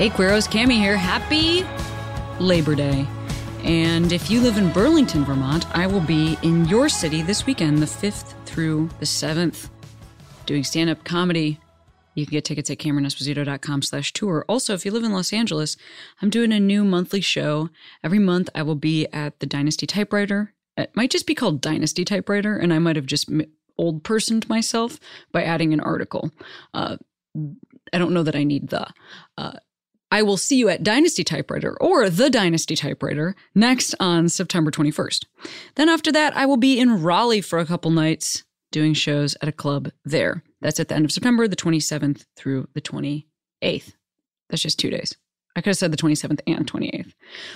Hey, Queeros, Cami here. Happy Labor Day. And if you live in Burlington, Vermont, I will be in your city this weekend, the 5th through the 7th, doing stand-up comedy. You can get tickets at CameronEsposito.com slash tour. Also, if you live in Los Angeles, I'm doing a new monthly show. Every month, I will be at the Dynasty Typewriter. It might just be called Dynasty Typewriter, and I might have just old personed myself by adding an article. Uh, I don't know that I need the. Uh, I will see you at Dynasty Typewriter or The Dynasty Typewriter next on September 21st. Then after that, I will be in Raleigh for a couple nights doing shows at a club there. That's at the end of September, the 27th through the 28th. That's just two days. I could have said the 27th and 28th.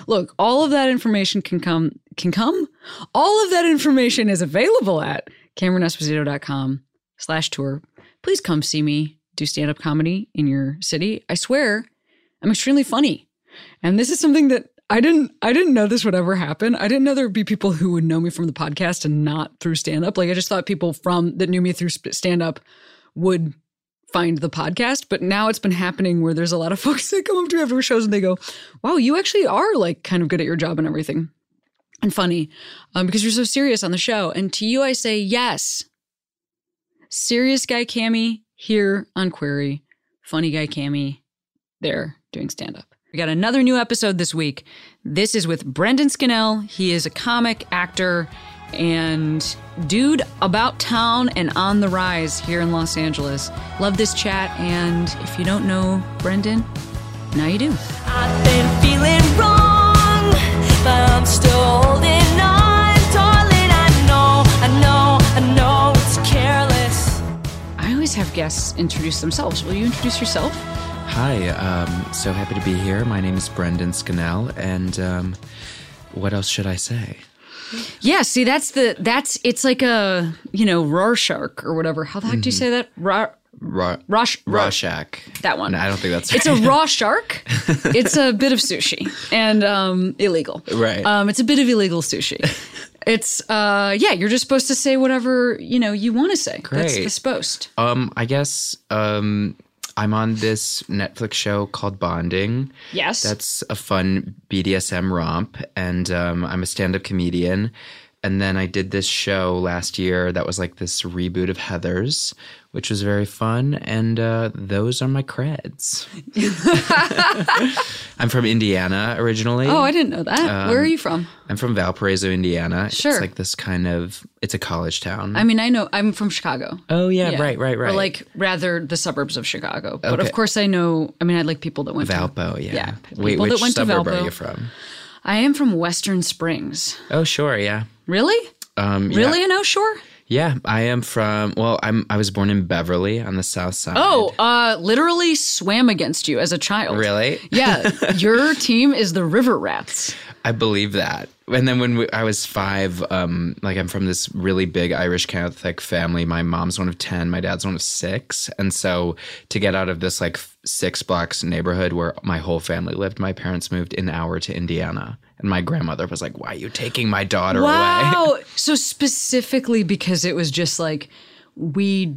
Look, all of that information can come can come. All of that information is available at CameronEsposito.com slash tour. Please come see me do stand-up comedy in your city. I swear I'm extremely funny. And this is something that I didn't I didn't know this would ever happen. I didn't know there would be people who would know me from the podcast and not through stand up. Like I just thought people from that knew me through stand up would find the podcast, but now it's been happening where there's a lot of folks that come up to me after shows and they go, "Wow, you actually are like kind of good at your job and everything." And funny, um, because you're so serious on the show. And to you, I say yes. Serious guy Cami here on Queery, funny guy Cami there doing stand up. We got another new episode this week. This is with Brendan Scannell. He is a comic, actor, and dude about town and on the rise here in Los Angeles. Love this chat, and if you don't know Brendan, now you do. I've been feeling wrong, but I'm still holding on. Darling, I know, I know, I know it's careless. I always have guests introduce themselves. Will you introduce yourself? Hi, um, so happy to be here. My name is Brendan Scannell, and um, what else should I say? Yeah, see, that's the that's it's like a you know Rorschach or whatever. How the heck mm-hmm. do you say that? Ra- Ra- Rosh- Rorschach. That one. No, I don't think that's. It's a raw shark. it's a bit of sushi and um, illegal. Right. Um, it's a bit of illegal sushi. It's uh yeah, you're just supposed to say whatever you know you want to say. Great. That's the supposed. Um, I guess um I'm on this Netflix show called Bonding. Yes. That's a fun BDSM romp. And um, I'm a stand up comedian. And then I did this show last year that was like this reboot of Heathers, which was very fun. And uh, those are my creds. I'm from Indiana originally. Oh, I didn't know that. Um, Where are you from? I'm from Valparaiso, Indiana. Sure. It's like this kind of, it's a college town. I mean, I know, I'm from Chicago. Oh, yeah, yeah. right, right, right. Or like rather the suburbs of Chicago. But okay. of course, I know, I mean, I like people that went Valpo, to yeah. Yeah. Wait, which that went suburb to Valpo. are you from? I am from Western Springs. Oh, sure, yeah. Really? Um, really yeah. in Shore? Yeah, I am from. Well, I'm. I was born in Beverly on the south side. Oh, uh, literally swam against you as a child. Really? Yeah, your team is the River Rats. I believe that. And then when we, I was five, um, like I'm from this really big Irish Catholic family. My mom's one of 10, my dad's one of six. And so to get out of this like six blocks neighborhood where my whole family lived, my parents moved an hour to Indiana. And my grandmother was like, Why are you taking my daughter wow. away? So specifically because it was just like, we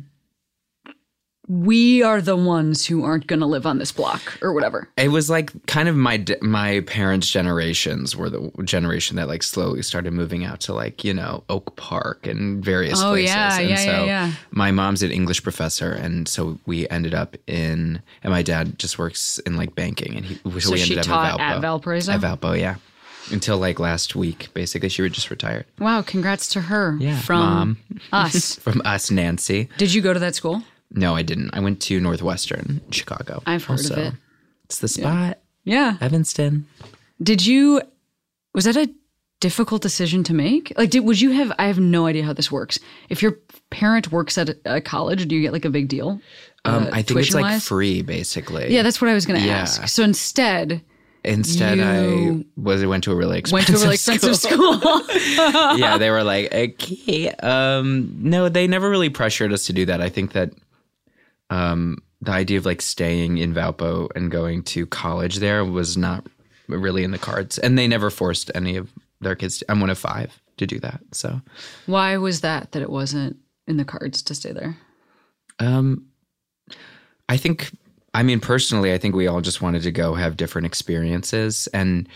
we are the ones who aren't going to live on this block or whatever. It was like kind of my my parents' generations were the generation that like slowly started moving out to like you know Oak Park and various oh, places. yeah, and yeah, so yeah, yeah. My mom's an English professor, and so we ended up in. And my dad just works in like banking, and he so, so we ended up taught at Valpo. At Valparaiso. At Valpo, yeah. Until like last week, basically, she was just retired. Wow! Congrats to her. Yeah, from mom. us. from us, Nancy. Did you go to that school? No, I didn't. I went to Northwestern Chicago. I've heard also. of it. It's the spot. Yeah. Evanston. Did you was that a difficult decision to make? Like did would you have I have no idea how this works. If your parent works at a, a college, do you get like a big deal? Um, uh, I think it's like wise? free basically. Yeah, that's what I was going to yeah. ask. So instead, Instead, I You- was went to a really Went to a really expensive school. school. yeah, they were like, okay. Um, no, they never really pressured us to do that. I think that um, the idea of like staying in Valpo and going to college there was not really in the cards, and they never forced any of their kids. To, I'm one of five to do that, so. Why was that that it wasn't in the cards to stay there? Um, I think, I mean, personally, I think we all just wanted to go have different experiences. And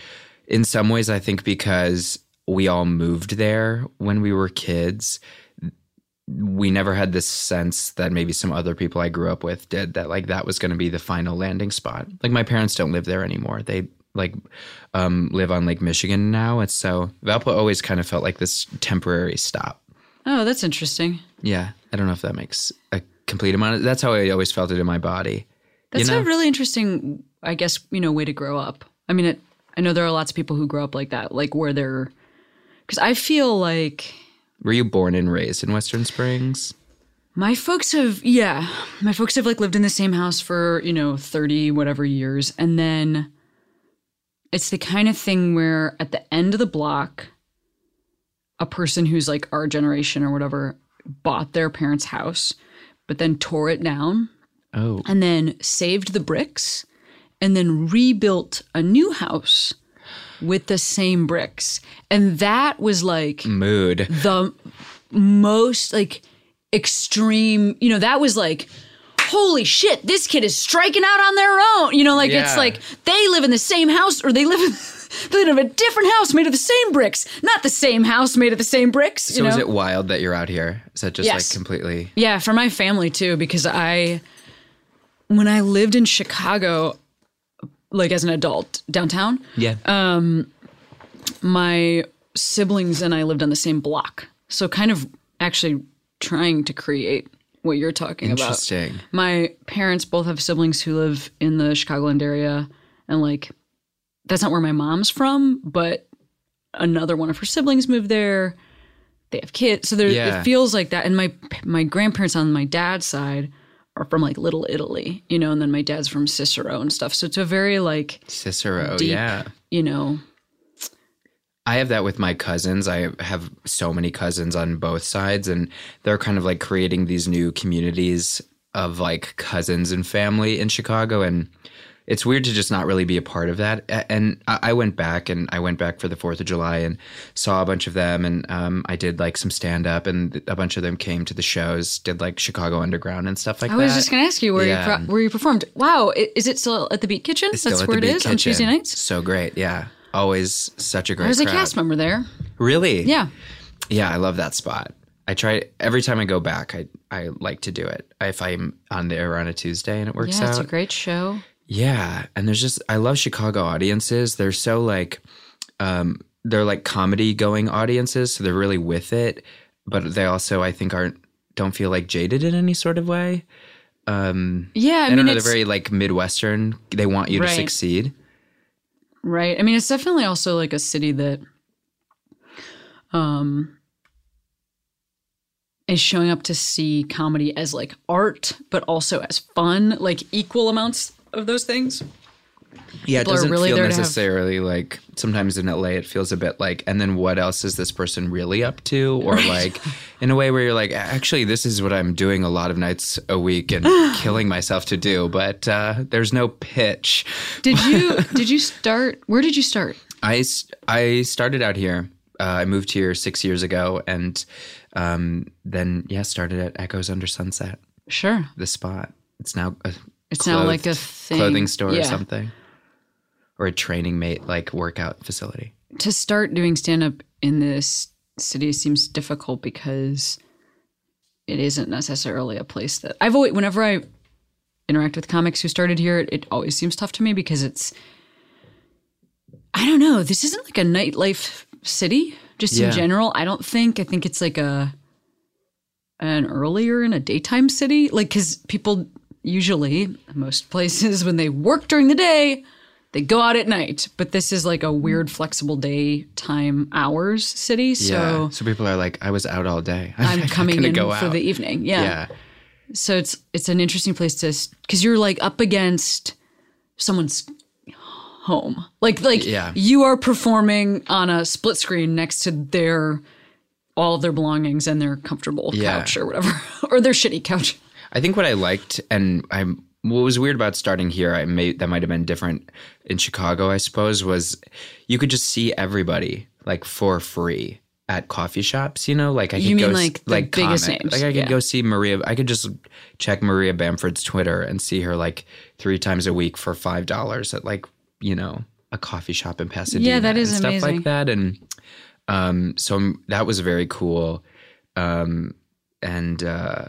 in some ways, I think because we all moved there when we were kids, we never had this sense that maybe some other people I grew up with did that, like, that was going to be the final landing spot. Like, my parents don't live there anymore. They, like, um, live on Lake Michigan now. And so Valpo always kind of felt like this temporary stop. Oh, that's interesting. Yeah, I don't know if that makes a complete amount. Of, that's how I always felt it in my body. That's you know? a really interesting, I guess, you know, way to grow up. I mean, it, I know there are lots of people who grow up like that, like where they're, because I feel like Were you born and raised in Western Springs? my folks have, yeah, my folks have like lived in the same house for, you know, 30 whatever years. And then it's the kind of thing where at the end of the block, a person who's like our generation or whatever bought their parents' house, but then tore it down Oh, and then saved the bricks and then rebuilt a new house with the same bricks. And that was like mood. the most like extreme, you know, that was like holy shit, this kid is striking out on their own. You know, like it's like they live in the same house or they live in they live in a different house made of the same bricks, not the same house made of the same bricks, you So know. is it wild that you're out here? Is that just Yes. like completely? Yeah, for my family too, because I, when I lived in Chicago, like as an adult downtown, Yeah. um, my siblings and I lived on the same block. So kind of actually trying to create what you're talking about. Interesting. My parents both have siblings who live in the Chicagoland area, and like that's not where my mom's from, but another one of her siblings moved there. They have kids, so there Yeah. it feels like that. And my my grandparents on my dad's side are from like Little Italy, you know, and then my dad's from Cicero and stuff. So it's a very like Cicero. deep, Yeah. you know, I have that with my cousins. I have so many cousins on both sides, and they're kind of like creating these new communities of like cousins and family in Chicago. And it's weird to just not really be a part of that. And I went back and I went back for the 4th of July and saw a bunch of them. And um, I did like some stand up, and a bunch of them came to the shows, did like Chicago Underground and stuff like that. I that. was just going to ask you where Yeah. you pro- where you performed. Wow, is it still at the Beat Kitchen? Still That's at where it is on Tuesday nights. So great. Yeah. Always such a great I was a cast member there. Really? Yeah. Yeah, I love that spot. I try every time I go back. I I like to do it if I'm on there on a Tuesday and it works out. Yeah, it's out. a great show. Yeah, and there's just I love Chicago audiences. They're so like, um, they're like comedy going audiences, so they're really with it. But they also I think aren't don't feel like jaded in any sort of way. Um, Yeah, I, I, mean, don't know. it's They're very like Midwestern. They want you Right. to succeed. right. I mean, it's definitely also like a city that, um, is showing up to see comedy as like art, but also as fun, like equal amounts of those things. Yeah, it People are doesn't really feel to have- necessarily like sometimes in LA it feels a bit like and then what else is this person really up to? Or like in a way where you're like, actually this is what I'm doing a lot of nights a week and killing myself to do, but uh, there's no pitch. Did you did you start? Where did you start? I I started out here. Uh, I moved here six years ago and um, then yeah, started at Echoes Under Sunset, Sure, the spot. It's now a it's now like a thing. clothing store Yeah. or something. Or a training mate like workout facility. to start doing stand up in this city seems difficult because it isn't necessarily a place that I've always whenever I interact with comics who started here it, it always seems tough to me because it's I don't know this isn't like a nightlife city just Yeah. in general I don't think I think it's like a an earlier in a daytime city like cuz people usually most places when they work during the day they go out at night but this is like a weird flexible day time hours city so yeah. So people are like, I was out all day. i'm coming in for out. the evening yeah. Yeah. so it's it's an interesting place to because you're like up against someone's home. Like like Yeah. you are performing on a split screen next to their all of their belongings and their comfortable Yeah. couch or whatever or their shitty couch. I think what I liked and I what was weird about starting here, I may that might have been different in Chicago, I suppose, was you could just see everybody like for free at coffee shops. You know, like I could You mean, go s- like, biggest names? Like I could Yeah. go see Maria. I could just check Maria Bamford's Twitter and see her like three times a week for five dollars at like you know a coffee shop in Pasadena. Yeah, that is and stuff amazing. like that. And um, so I'm- that was very cool. Um, and uh,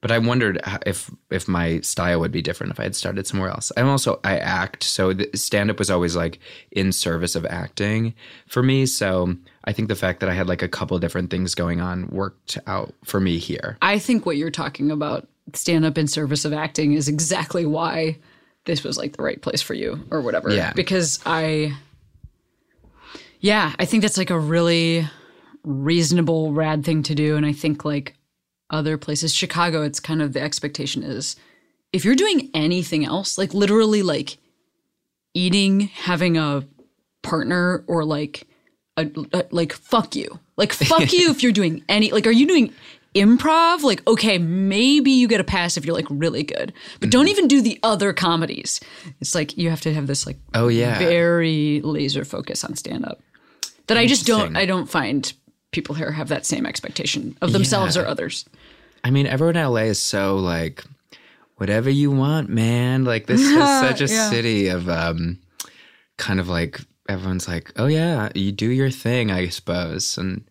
but I wondered if if my style would be different if I had started somewhere else. I'm also I act, so stand up was always like in service of acting for me. So I think the fact that I had like a couple different things going on worked out for me here. I think what you're talking about, stand up in service of acting, is exactly why this was like the right place for you or whatever. Yeah. Because I, yeah, I think that's like a really reasonable, rad thing to do. And I think like other places, Chicago, it's kind of the expectation is if you're doing anything else, like literally like eating, having a partner, or like, a, a- like fuck you, like fuck you if you're doing any, like, are you doing improv? Like, okay, maybe you get a pass if you're like really good, but don't mm-hmm. even do the other comedies. It's like you have to have this like Oh yeah, very laser focus on stand up that I just don't I don't find people here have that same expectation of themselves Yeah. or others. I mean, everyone in LA is so like, whatever you want, man. Like this is such a Yeah. city of um, kind of like everyone's like, oh yeah, you do your thing, I suppose. And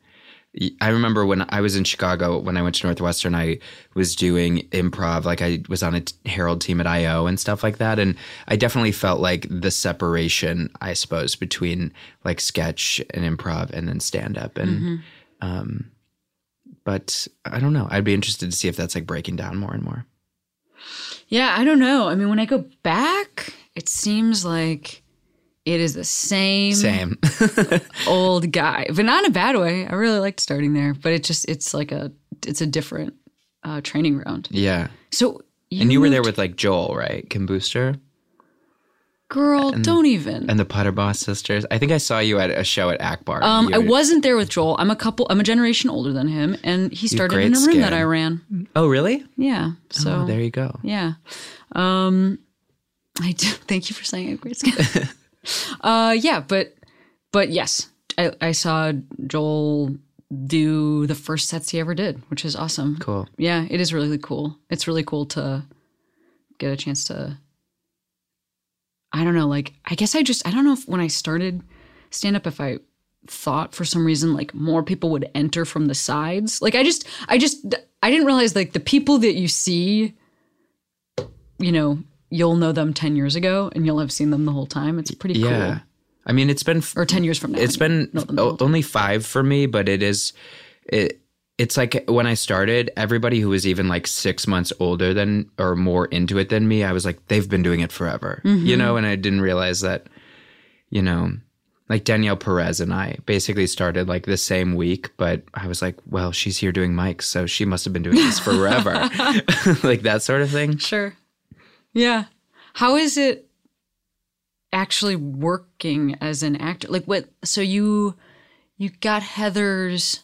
I remember when I was in Chicago when I went to Northwestern, I was doing improv. Like I was on a Herald team at IO and stuff like that, and I definitely felt like the separation, I suppose, between like sketch and improv and then stand up and. Um, but I don't know. I'd be interested to see if that's like breaking down more and more. Yeah, I don't know. I mean, when I go back, it seems like it is the same, Same. old guy, but not in a bad way. I really liked starting there, but it just it's like a it's a different uh, training ground. yeah. So you And you were there with like Joel, right? Kim Booster girl. don't even. and the Putter Boss sisters. I think I saw you at a show at Akbar. Um, You- I wasn't there with Joel. I'm a couple. I'm a generation older than him, and he started in a room that. I ran. Oh, really? Yeah. So oh, there you go. Yeah. Um I do thank you for saying it, great skin. uh yeah, but but yes. I, I saw Joel do the first sets he ever did, which is awesome. Cool. Yeah, it is really cool. It's really cool to get a chance to I don't know, like I guess I just I don't know if when I started stand up if I thought for some reason like more people would enter from the sides. Like I just I just I didn't realize like the people that you see you know, you'll know them 10 years ago and you'll have seen them the whole time. It's pretty Yeah. cool. I mean, it's been f- Or 10 years from now. it's been know o- only five for me, but it is it. It's like when I started, everybody who was even like six months older than or more into it than me, I was like, they've been doing it forever, Mm-hmm. you know. And I didn't realize that, you know, like Danielle Perez and I basically started like the same week, but I was like, well, she's here doing mics, so she must have been doing this forever, like that sort of thing. Sure. Yeah. How is it actually working as an actor? Like what so you you got Heathers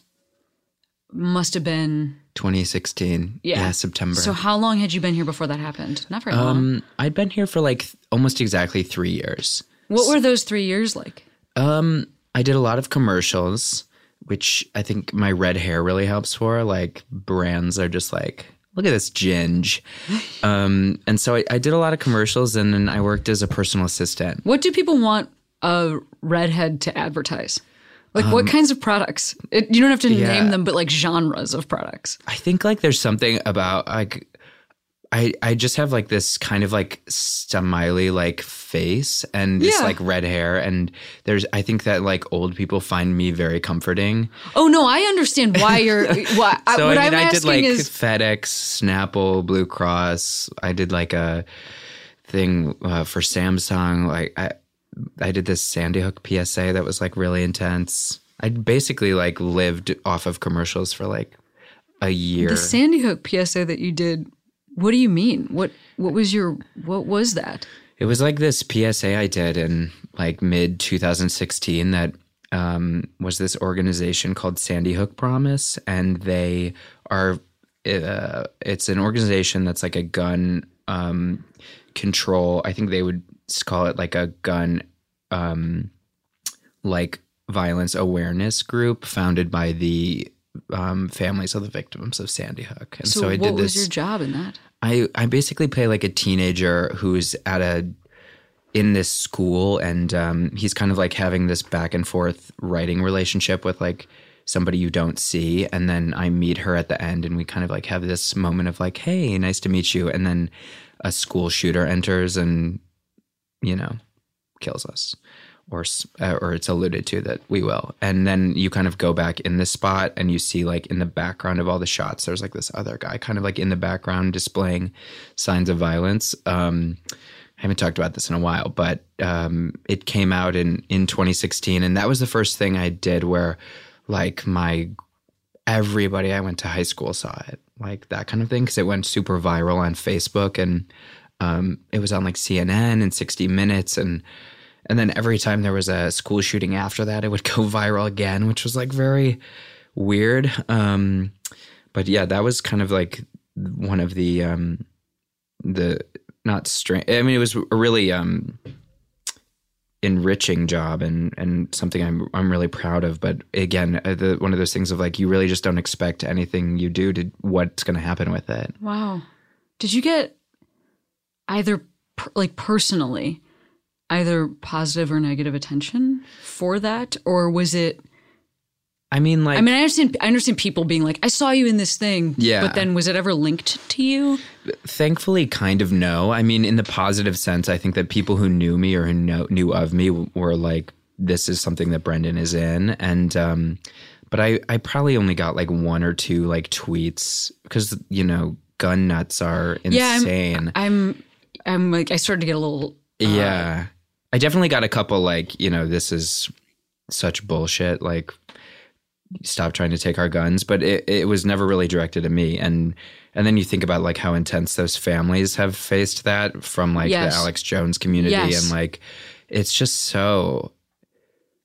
must have been 2016, Yeah. September. So how long had you been here before that happened? Not very long. Um, I'd been here for like th- almost exactly three years. What were those 3 years like? Um, I did a lot of commercials, which I think my red hair really helps for. Like brands are just like, look at this ginge. Um, and so I, I did a lot of commercials, and then I worked as a personal assistant. What do people want a redhead to advertise? Like Um, what kinds of products? It, you don't have to yeah. name them, but like genres of products. I think like there's something about like. I, I just have like this kind of like smiley like face and this like red hair and there's I think that like old people find me very comforting. Oh no, I understand why you're. Why, So what I mean, am I did like is, FedEx, Snapple, Blue Cross. I did like a thing uh, for Samsung. Like I, I did this Sandy Hook PSA that was like really intense. I basically like lived off of commercials for like a year. the Sandy Hook PSA that you did. What do you mean? What what was your what was that? It was like this PSA I did in like mid 2016 that um, was this organization called Sandy Hook Promise, and they are. Uh, it's an organization that's like a gun um, control. I think they would call it like a gun, um, like violence awareness group founded by the um, families of the victims of Sandy Hook. And So, so, I what did was your job in that? I I basically play like a teenager who's at a in this school and um, he's kind of like having this back and forth writing relationship with like somebody you don't see and then I meet her at the end and we kind of like have this moment of like hey nice to meet you and then a school shooter enters and you know kills us or uh, or it's alluded to that we will. And then you kind of go back in this spot and you see like in the background of all the shots there's like this other guy kind of like in the background displaying signs of violence. Um I haven't talked about this in a while, but um, it came out in in 2016, and that was the first thing I did where, like, my everybody I went to high school saw it, like that kind of thing, because it went super viral on Facebook, and um, it was on like CNN and 60 Minutes, and and then every time there was a school shooting after that, it would go viral again, which was like very weird. Um, but yeah, that was kind of like one of the um, the not strange. I mean, it was a really um, enriching job and and something I'm I'm really proud of. But again, uh, the, one of those things of like you really just don't expect anything you do to what's going to happen with it. Wow. Did you get either per, like personally either positive or negative attention for that or was it I mean, like I mean I understand I understand people being like I saw you in this thing Yeah. but then was it ever linked to you? thankfully, kind of no. I mean, in the positive sense, I think that people who knew me or who know, knew of me were like, "This is something that Brendan is in," and um, but I I probably only got like one or two like tweets because you know gun nuts are Yeah, I'm- insane. I'm I'm like I started to get a little uh, yeah, I definitely got a couple like you know this is such bullshit like stop trying to take our guns but it, it was never really directed at me and and then you think about like how intense those families have faced that from like Yes. the alex jones community Yes. and like it's just so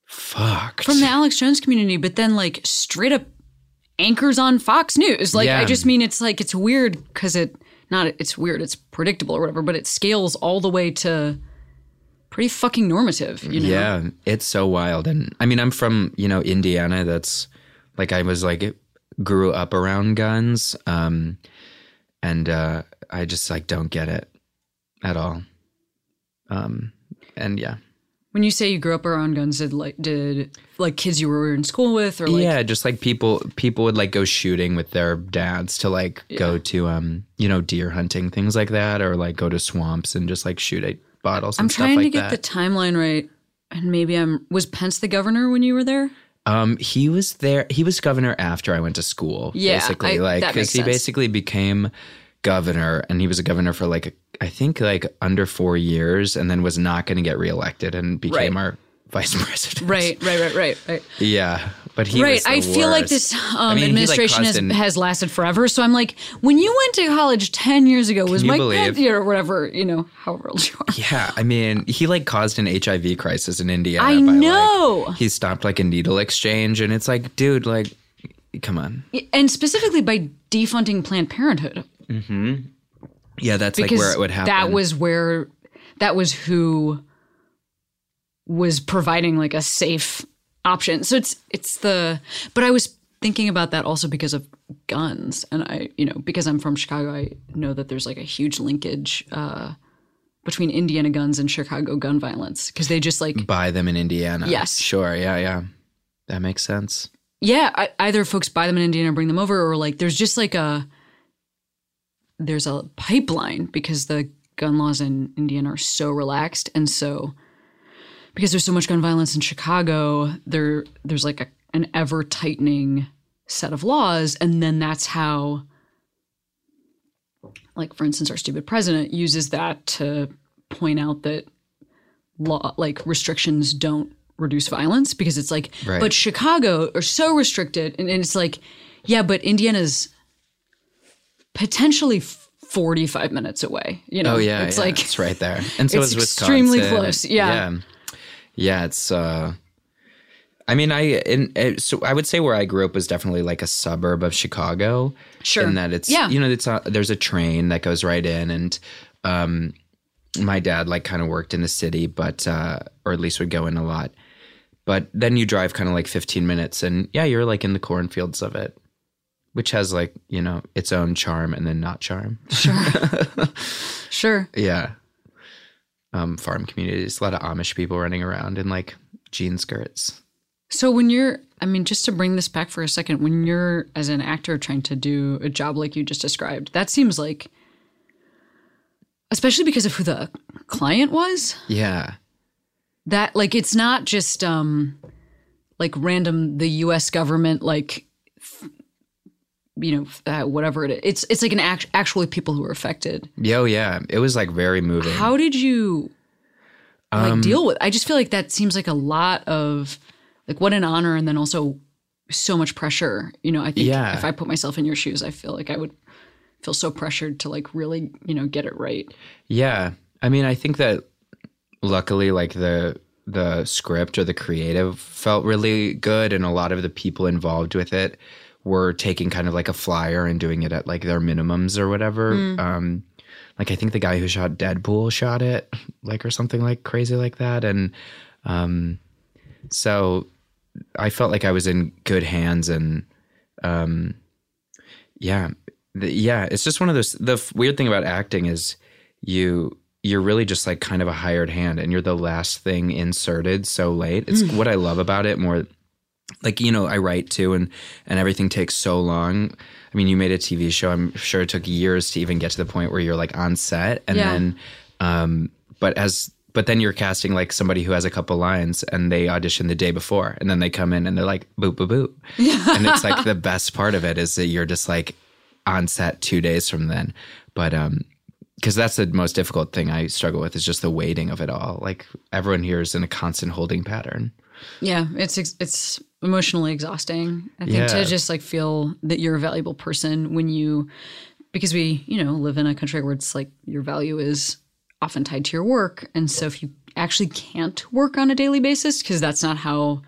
fucked from the Alex Jones community, but then like straight up anchors on Fox News. Like Yeah. I just mean it's like it's weird because it not it's weird, it's predictable or whatever, but it scales all the way to pretty fucking normative, you know? Yeah, it's so wild. And I mean, I'm from, you know, Indiana. That's like, I was like, grew up around guns. Um, and uh, I just like don't get it at all. Um, and yeah. When you say you grew up around guns, did like did like kids you were in school with or like yeah, just like people people would like go shooting with their dads to like go to um, you know, deer hunting, things like that, or like go to swamps and just like shoot at bottles I'm trying like to get that. the timeline right. And maybe I'm was Pence the governor when you were there? Um, he was there. He was governor after I went to school. Yeah, basically, I- like because he basically became governor, and he was a governor for like I think like under four years, and then was not going to get reelected and became Right. our vice president. Right, right, right, right, right. Yeah, but he right. I feel like this um, I mean, he, like, administration has, has lasted forever. So I'm like, when you went to college 10 years ago, was Mike believe- Pence or whatever, you know, however old you are. Yeah, I mean, he like caused an HIV crisis in Indiana. I by, like- know. he stopped like a needle exchange, and it's like, dude, like, come on. And specifically by defunding Planned Parenthood. Yeah, that's like where it would happen. that was where, that was who was providing like a safe option. So it's, it's the, but I was thinking about that also because of guns. And I, you know, because I'm from Chicago, I know that there's like a huge linkage, uh, between Indiana guns and Chicago gun violence because they just like buy them in Indiana. Yes. sure. Yeah, yeah, that makes sense. yeah I, either folks buy them in Indiana and bring them over or like there's just like a there's a pipeline because the gun laws in Indiana are so relaxed. And so because there's so much gun violence in Chicago there there's like a, an ever tightening set of laws. And then that's how like for instance our stupid president uses that to point out that law like restrictions don't reduce violence because it's like Right. but chicago are so restricted. And, and it's like yeah but indiana's potentially 45 minutes away. You know, Oh yeah, it's yeah, like it's right there, and so it's extremely close, yeah. yeah, yeah. It's. uh I mean, I in it, so I would say where I grew up was definitely like a suburb of Chicago. Sure. In that it's Yeah. you know it's a, there's a train that goes right in, and um, my dad like kind of worked in the city, but uh, or at least would go in a lot. But then you drive kind of like 15 minutes, and yeah, you're like in the cornfields of it, which has like you know its own charm and then not charm. sure. Sure. Yeah. Um, farm communities, a lot of Amish people running around in like jean skirts. So when you're, I mean, just to bring this back for a second, when you're as an actor trying to do a job like you just described, that seems like, especially because of who the client was, Yeah. that like it's not just um like random the U.S. government like you know uh, whatever it is. It's it's like an act- actually people who are affected. Yo, yeah. It was like very moving. How did you like Um, deal with? I just feel like that seems like a lot of like what an honor, and then also so much pressure. You know, I think Yeah. if I put myself in your shoes, I feel like I would feel so pressured to like really you know get it right. Yeah. I mean, I think that luckily like the the script or the creative felt really good and a lot of the people involved with it were taking kind of like a flyer and doing it at like their minimums or whatever. Um like I think the guy who shot Deadpool shot it like or something like crazy like that. And um so I felt like I was in good hands and um yeah the, yeah it's just one of those the f- weird thing about acting is you you're really just like kind of a hired hand and you're the last thing inserted so late. It's what i love about it more like you know i write too and and everything takes so long. I mean you made a tv show i'm sure it took years to even get to the point where you're like on set and Yeah. then um but as but then you're casting like somebody who has a couple lines and they audition the day before and then they come in and they're like boop boop boop. And it's like the best part of it is that you're just like on set two days from then. But um because that's the most difficult thing i struggle with is just the waiting of it all. Like everyone here is in a constant holding pattern Yeah, it's it's emotionally exhausting. I think Yeah. to just like feel that you're a valuable person when you because we, you know, live in a country where it's like your value is often tied to your work. And so if you actually can't work on a daily basis because that's not how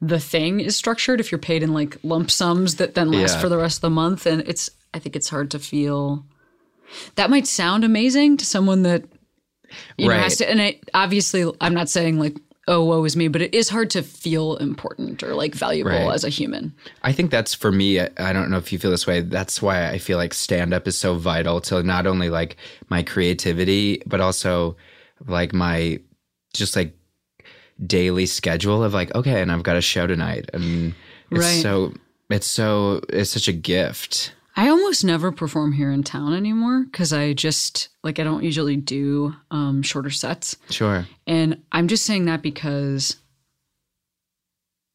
the thing is structured if you're paid in like lump sums that then last Yeah. for the rest of the month and it's I think it's hard to feel that might sound amazing to someone that you know, has Right. to, and it, obviously, I'm not saying like, oh, woe is me, but it is hard to feel important or like valuable Right. as a human. I think that's for me. I I don't know if you feel this way. That's why I feel like stand up is so vital to not only like my creativity, but also like my just like daily schedule of like, okay, and I've got a show tonight. And it's Right. so, it's so, it's such a gift. I almost never perform here in town anymore because I just like I don't usually do um, shorter sets, Sure. and I'm just saying that because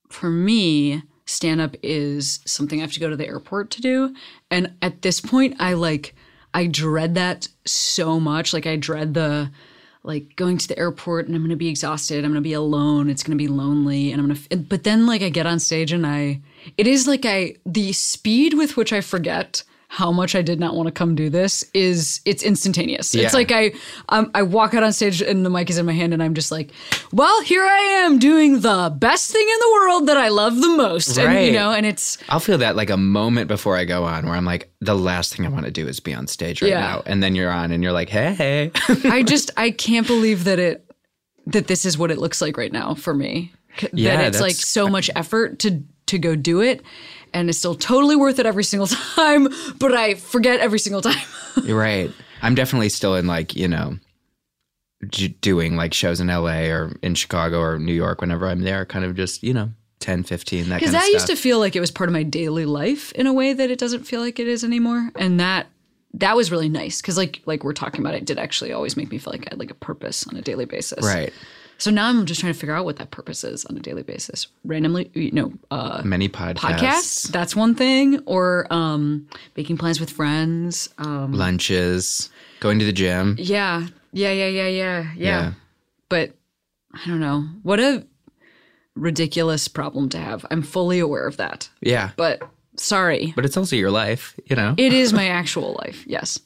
for me, stand up is something I have to go to the airport to do, and at this point, I like I dread that so much. Like I dread the like going to the airport and I'm going to be exhausted. I'm going to be alone. It's going to be lonely and I'm going to but then like I get on stage and I it is like I the speed with which I forget how much I did not want to come do this is it's instantaneous. It's like I um, I walk out on stage and the mic is in my hand and I'm just like, well, here I am doing the best thing in the world that I love the most. And you know, and it's I'll feel that like a moment before I go on where I'm like, the last thing I want to do is be on stage right Yeah. now. And then you're on and you're like, hey, hey. I just I can't believe that it that this is what it looks like right now for me. Yeah, that it's like so much effort to to go do it and it's still totally worth it every single time, but I forget every single time. You're right. I'm definitely still in like, you know, j- doing like shows in LA or in Chicago or New York whenever I'm there, kind of just, you know, 10, 15, that Because kind of that used to feel like it was part of my daily life in a way that it doesn't feel like it is anymore. And that that was really nice because like like we're talking about, it did actually always make me feel like I had like a purpose on a daily basis. right. So now I'm just trying to figure out what that purpose is on a daily basis. Randomly, you know, uh, Many podcasts, podcasts that's one thing or um making plans with friends um lunches, going to the gym. yeah yeah yeah yeah yeah yeah, Yeah. but i don't know what a ridiculous problem to have i'm fully aware of that Yeah. but sorry But it's also your life, you know? it is my actual life yes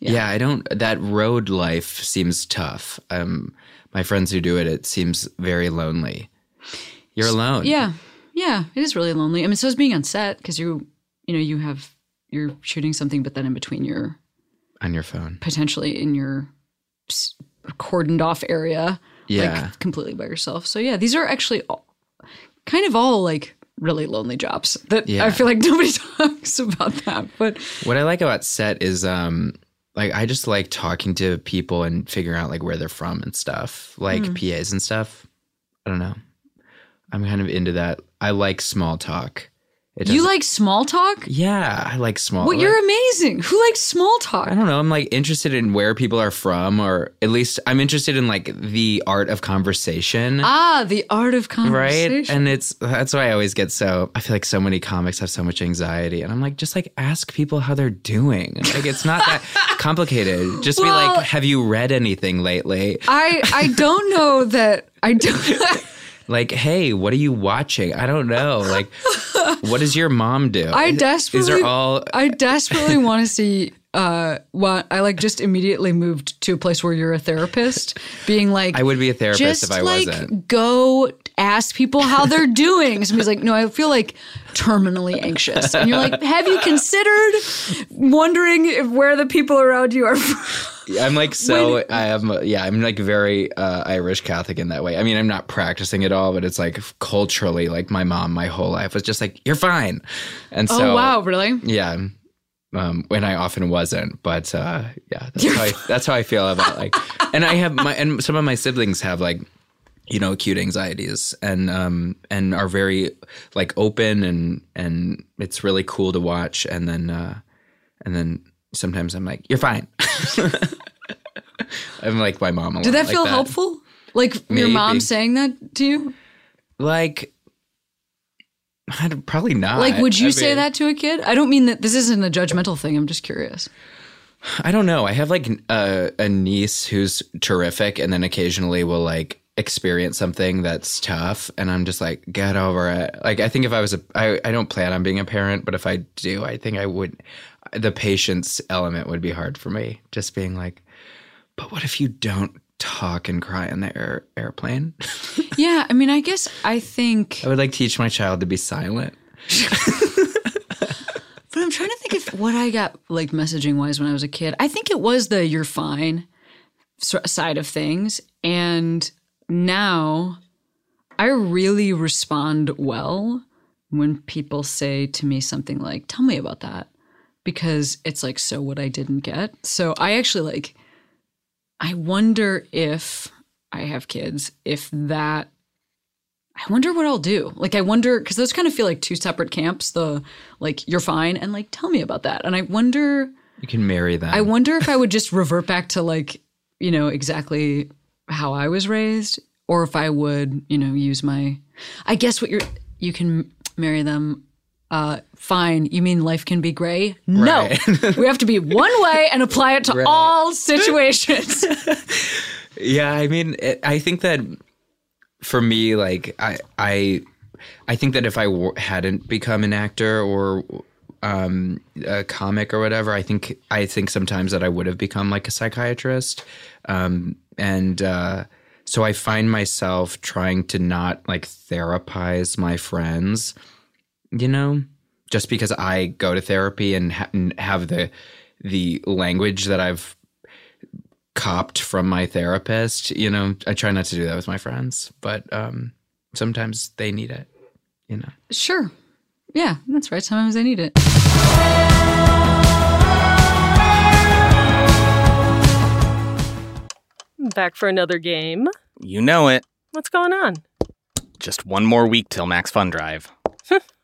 Yeah. I don't. That road life seems tough. Um, my friends who do it, it seems very lonely. You're alone. Yeah. Yeah. It is really lonely. I mean, so is being on set because you, you know, you have, you're shooting something, but then in between you're on your phone. potentially in your cordoned off area, Yeah. like completely by yourself. So yeah, these are actually all, kind of all like really lonely jobs that Yeah. I feel like nobody talks about that. But What I like about set is um like I just like talking to people and figuring out like where they're from and stuff. Like Hmm. PAs and stuff. I don't know. I'm kind of into that. I like small talk. You like small talk? Yeah, I like small talk. Well, like- you're amazing. Who likes small talk? I don't know. I'm like interested in where people are from, or at least I'm interested in like the art of conversation. Ah, the art of conversation. Right. And it's that's why I always get so I feel like so many comics have so much anxiety. And I'm like, just like ask people how they're doing. Like it's not that complicated. Just be like, have you read anything lately? I I don't know that I don't. Like, hey, what are you watching? I don't know. Like, what does your mom do? I desperately. These are all I desperately want to see. Uh, what I like just immediately moved to a place where you're a therapist, being like, I would be a therapist if I like wasn't. go ask people how they're doing. Somebody's like, no, I feel like terminally anxious, and you're like, have you considered wondering if where the people around you are from? I'm like so I am yeah I'm like very uh, Irish Catholic in that way. I mean I'm not practicing at all, but it's like culturally like my mom my whole life was just like you're fine, and so oh wow, really? yeah, um, when I often wasn't, but uh, yeah, that's how I, that's how I feel about like, and I have my and some of my siblings have like you know acute anxieties and um and are very like open and and it's really cool to watch and then uh and then sometimes I'm like you're fine. I'm like my mom. Did that like feel helpful? Like your mom saying that to you? Like. I don't- Probably not. Like, would you I say mean- that to a kid? I don't mean that this isn't a judgmental thing. I'm just curious. I don't know. I have like a, a niece who's terrific, and then occasionally will like experience something that's tough, and I'm just like, get over it. Like, I think if I was a, I, I don't plan on being a parent, but if I do, I think I would. The patience element would be hard for me. Just being like, but what if you don't talk and cry on the air, airplane? Yeah, I mean, I guess I think, I would like teach my child to be silent. but I'm trying to think of what I got like messaging wise when I was a kid. I think it was the "you're fine" side of things, and now I really respond well when people say to me something like, "Tell me about that," because it's like so what I didn't get. So I actually like. I wonder if I have kids, if that I wonder what I'll do. Like, I wonder because those kind of feel like two separate camps. The like, you're fine, and like, tell me about that. And I wonder, You can marry them. I wonder if I would just revert back to like, you know, exactly how I was raised, or if I would, you know, use my. I guess what you're, you can marry them. Uh, fine. You mean life can be gray? No, we have to be one way and apply it to all situations. Yeah, I mean, it, I think that for me, like I, I, I think that if I w- hadn't become an actor or um, a comic or whatever, I think I think sometimes that I would have become like a psychiatrist, um, and uh, so I find myself trying to not like therapize my friends, you know, just because I go to therapy and, ha- and have the the language that I've copped from my therapist. You know, I try not to do that with my friends, but um, sometimes they need it. You know, Sure. Yeah, that's right. Sometimes I need it. Back for another game. You know it. What's going on? Just one more week till Max Fun Drive.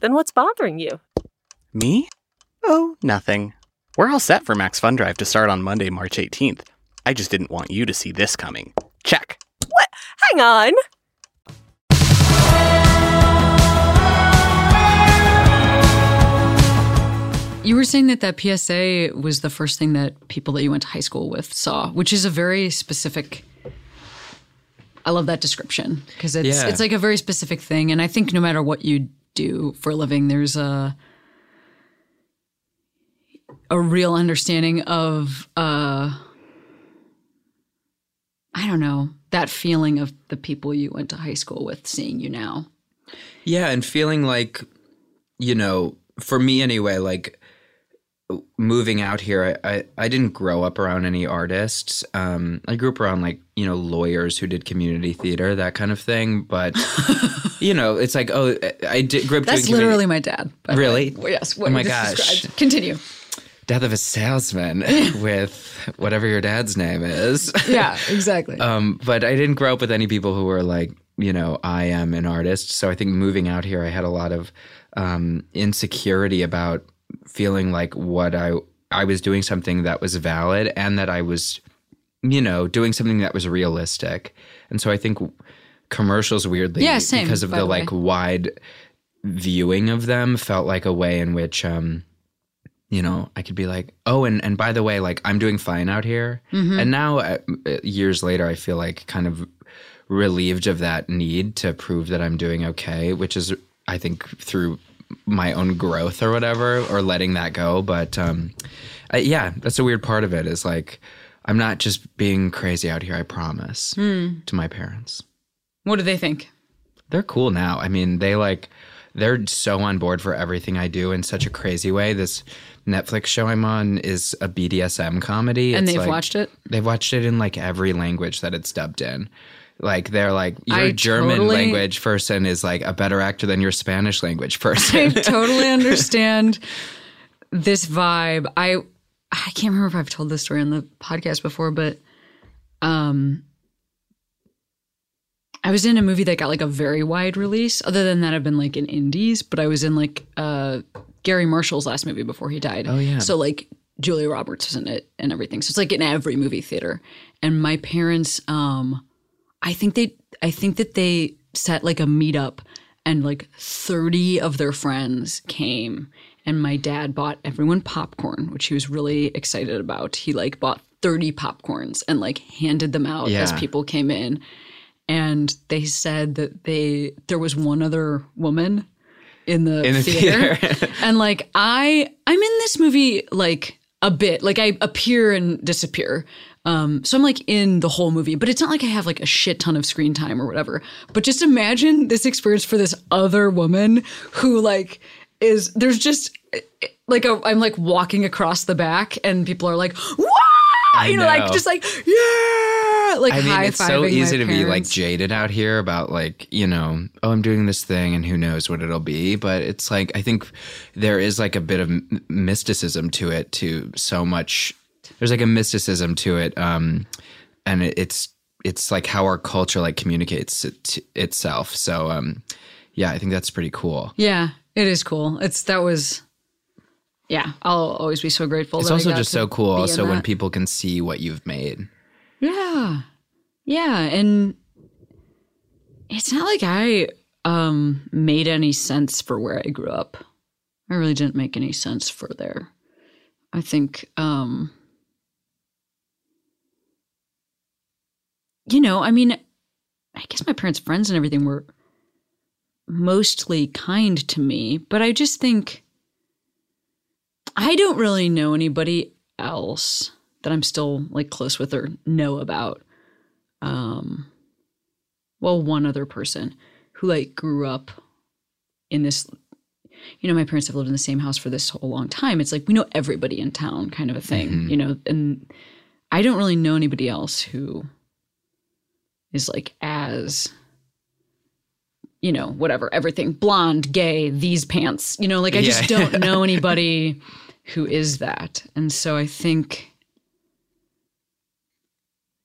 Then what's bothering you? Me? Oh, nothing. We're all set for Max Fun Drive to start on Monday, March 18th. I just didn't want you to see this coming. Check. What? Hang on. You were saying that that PSA was the first thing that people that you went to high school with saw, which is a very specific. I love that description because it's Yeah. it's like a very specific thing, and I think no matter what you do for a living, there's a a real understanding of uh I don't know that feeling of the people you went to high school with seeing you now. Yeah, and feeling like, you know, for me anyway, like moving out here, I, I, I didn't grow up around any artists. Um, I grew up around like, you know, lawyers who did community theater, that kind of thing. But, you know, it's like, oh, I did grew up That's literally my dad. Really? Well, yes. What Oh my gosh. described. Continue. Death of a Salesman with whatever your dad's name is. Yeah, exactly. Um, but I didn't grow up with any people who were like, you know, I am an artist. So I think moving out here, I had a lot of um, insecurity about feeling like what I I was doing something that was valid and that I was, you know, doing something that was realistic. And so I think commercials weirdly, Yeah, same, because of the, the like wide viewing of them, felt like a way in which. Um, you know, I could be like, oh, and, and by the way, like I'm doing fine out here. And now, uh, years later, I feel like kind of relieved of that need to prove that I'm doing okay, which is, I think, through my own growth or whatever, or letting that go. But um, I, yeah, that's a weird part of it is like, I'm not just being crazy out here, I promise to my parents. what do they think? They're cool now. I mean, they like they're so on board for everything I do in such a crazy way. This Netflix show I'm on is a BDSM comedy. And It's they've like- watched it? They've watched it in like every language that it's dubbed in. Like they're like your I German totally- language person is like a better actor than your Spanish language person. I totally understand this vibe. I I can't remember if I've told this story on the podcast before, but um I was in a movie that got like a very wide release. Other than that, I've been like in indies, but I was in like uh Garry Marshall's last movie before he died. Oh, yeah. So like Julia Roberts was in it and everything. So it's like in every movie theater. And my parents, um, I think they I think that they set like a meetup and like 30 of their friends came and my dad bought everyone popcorn, which he was really excited about. He like bought 30 popcorns and like handed them out as people came in. And they said that they there was one other woman in the, In the theater. theater. and like I I'm in this movie like a bit. Like I appear and disappear. Um, so I'm like in the whole movie, but it's not like I have like a shit ton of screen time or whatever. But just imagine this experience for this other woman who like is there's just like a, I'm like walking across the back and people are like, "Wow!" You know, like just like yeah, like I mean, it's so easy to be like jaded out here about like, you know, oh, I'm doing this thing and who knows what it'll be. But it's like, I think there is like a bit of mysticism to it, to so much. There's like a mysticism to it. Um, and it, it's, it's like how our culture like communicates it, itself. So, um, yeah, I think that's pretty cool. Yeah, it is cool. It's that was yeah, I'll always be so grateful. It's also just so cool also when that. people can see what you've made. Yeah. Yeah, and it's not like I um made any sense for where I grew up. I really didn't make any sense for there. I think um you know, I mean, I guess my parents' friends and everything were mostly kind to me, but I just think I don't really know anybody else that I'm still like close with or know about. Um, well, one other person who like grew up in this. You know, my parents have lived in the same house for this whole long time. It's like we know everybody in town, kind of a thing. Mhm. You know, and I don't really know anybody else who is like as you know whatever everything blonde gay these pants you know like i just don't know anybody who is that and so i think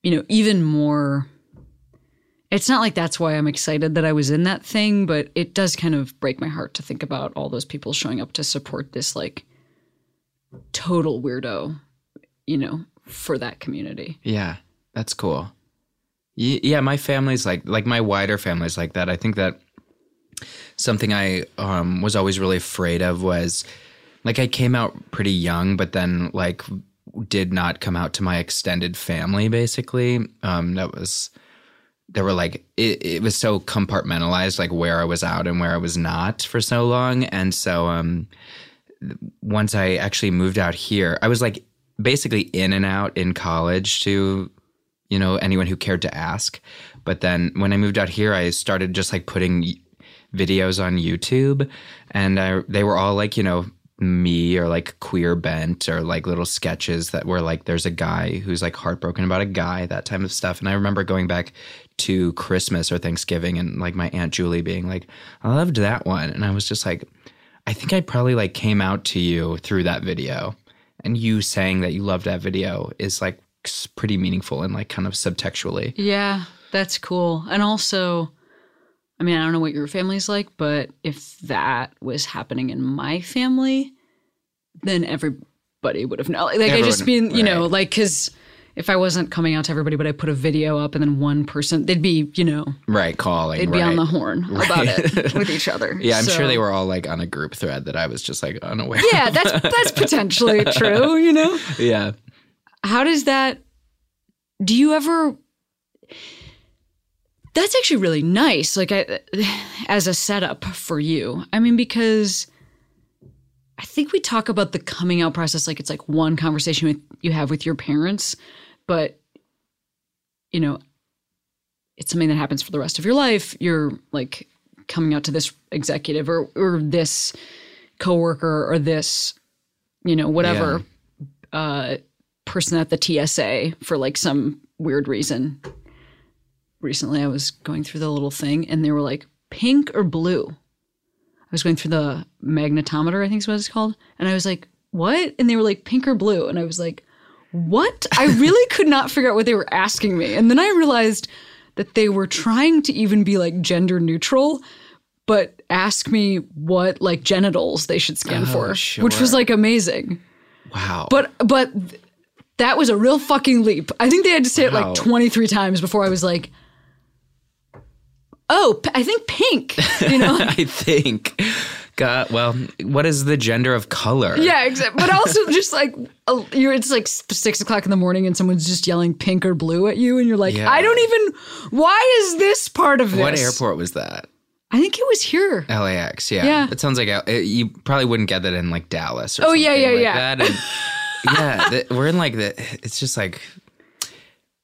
you know even more it's not like that's why i'm excited that i was in that thing but it does kind of break my heart to think about all those people showing up to support this like total weirdo, you know, for that community. Yeah, that's cool. Yeah, my family's like like my wider family's like that. I think that something I um, was always really afraid of was like I came out pretty young, but then like did not come out to my extended family. Basically, um, that was there were like it, it was so compartmentalized, like where I was out and where I was not for so long, and so um, once I actually moved out here, I was like basically in and out in college to, you know, anyone who cared to ask. But then when I moved out here, I started just like putting videos on YouTube, and I, they were all like, you know, me or like queer bent or like little sketches that were like, there's a guy who's like heartbroken about a guy, that type of stuff. And I remember going back to Christmas or Thanksgiving and like my Aunt Julie being like, I loved that one. And I was just like, I think I probably like came out to you through that video, and you saying that you loved that video is like pretty meaningful and like kind of subtextually. Yeah, that's cool. And also, I mean, I don't know what your family's like, but if that was happening in my family, then everybody would have known. Like, I just mean, you know, right. like, because if I wasn't coming out to everybody, but I put a video up and then one person, they'd be, you know, Right, calling. they'd be on the horn about it with each other. Yeah, I'm So- sure they were all like on a group thread that I was just like unaware. Yeah, that's that's potentially true. You know, yeah. How does that? Do you ever? That's actually really nice. Like, I, as a setup for you. I mean, because I think we talk about the coming out process like it's like one conversation with, you have with your parents, but you know, it's something that happens for the rest of your life. You're like coming out to this executive or or this coworker or this, you know, whatever uh, person at the TSA for like some weird reason. Recently, I was going through the little thing and they were like, pink or blue? I was going through the magnetometer, I think is what it's called. And I was like, what? And they were like, pink or blue? And I was like, what? I really could not figure out what they were asking me. And then I realized that they were trying to even be like gender neutral, but ask me what like genitals they should scan oh, for, which was like amazing. Wow. But but that was a real fucking leap. I think they had to say it Wow. like 23 times before I was like, "Oh, p- I think pink." You know? I think. God, well, what is the gender of color? yeah, exactly. But also just like you're it's like s- six o'clock in the morning and someone's just yelling pink or blue at you, and you're like, Yeah. "I don't even. Why is this part of this?" What airport was that? I think it was here. LAX. Yeah. Yeah. It sounds like you probably wouldn't get that in like Dallas or Oh, yeah, something yeah, like yeah. That. And, yeah. the- we're in like the, it's just like,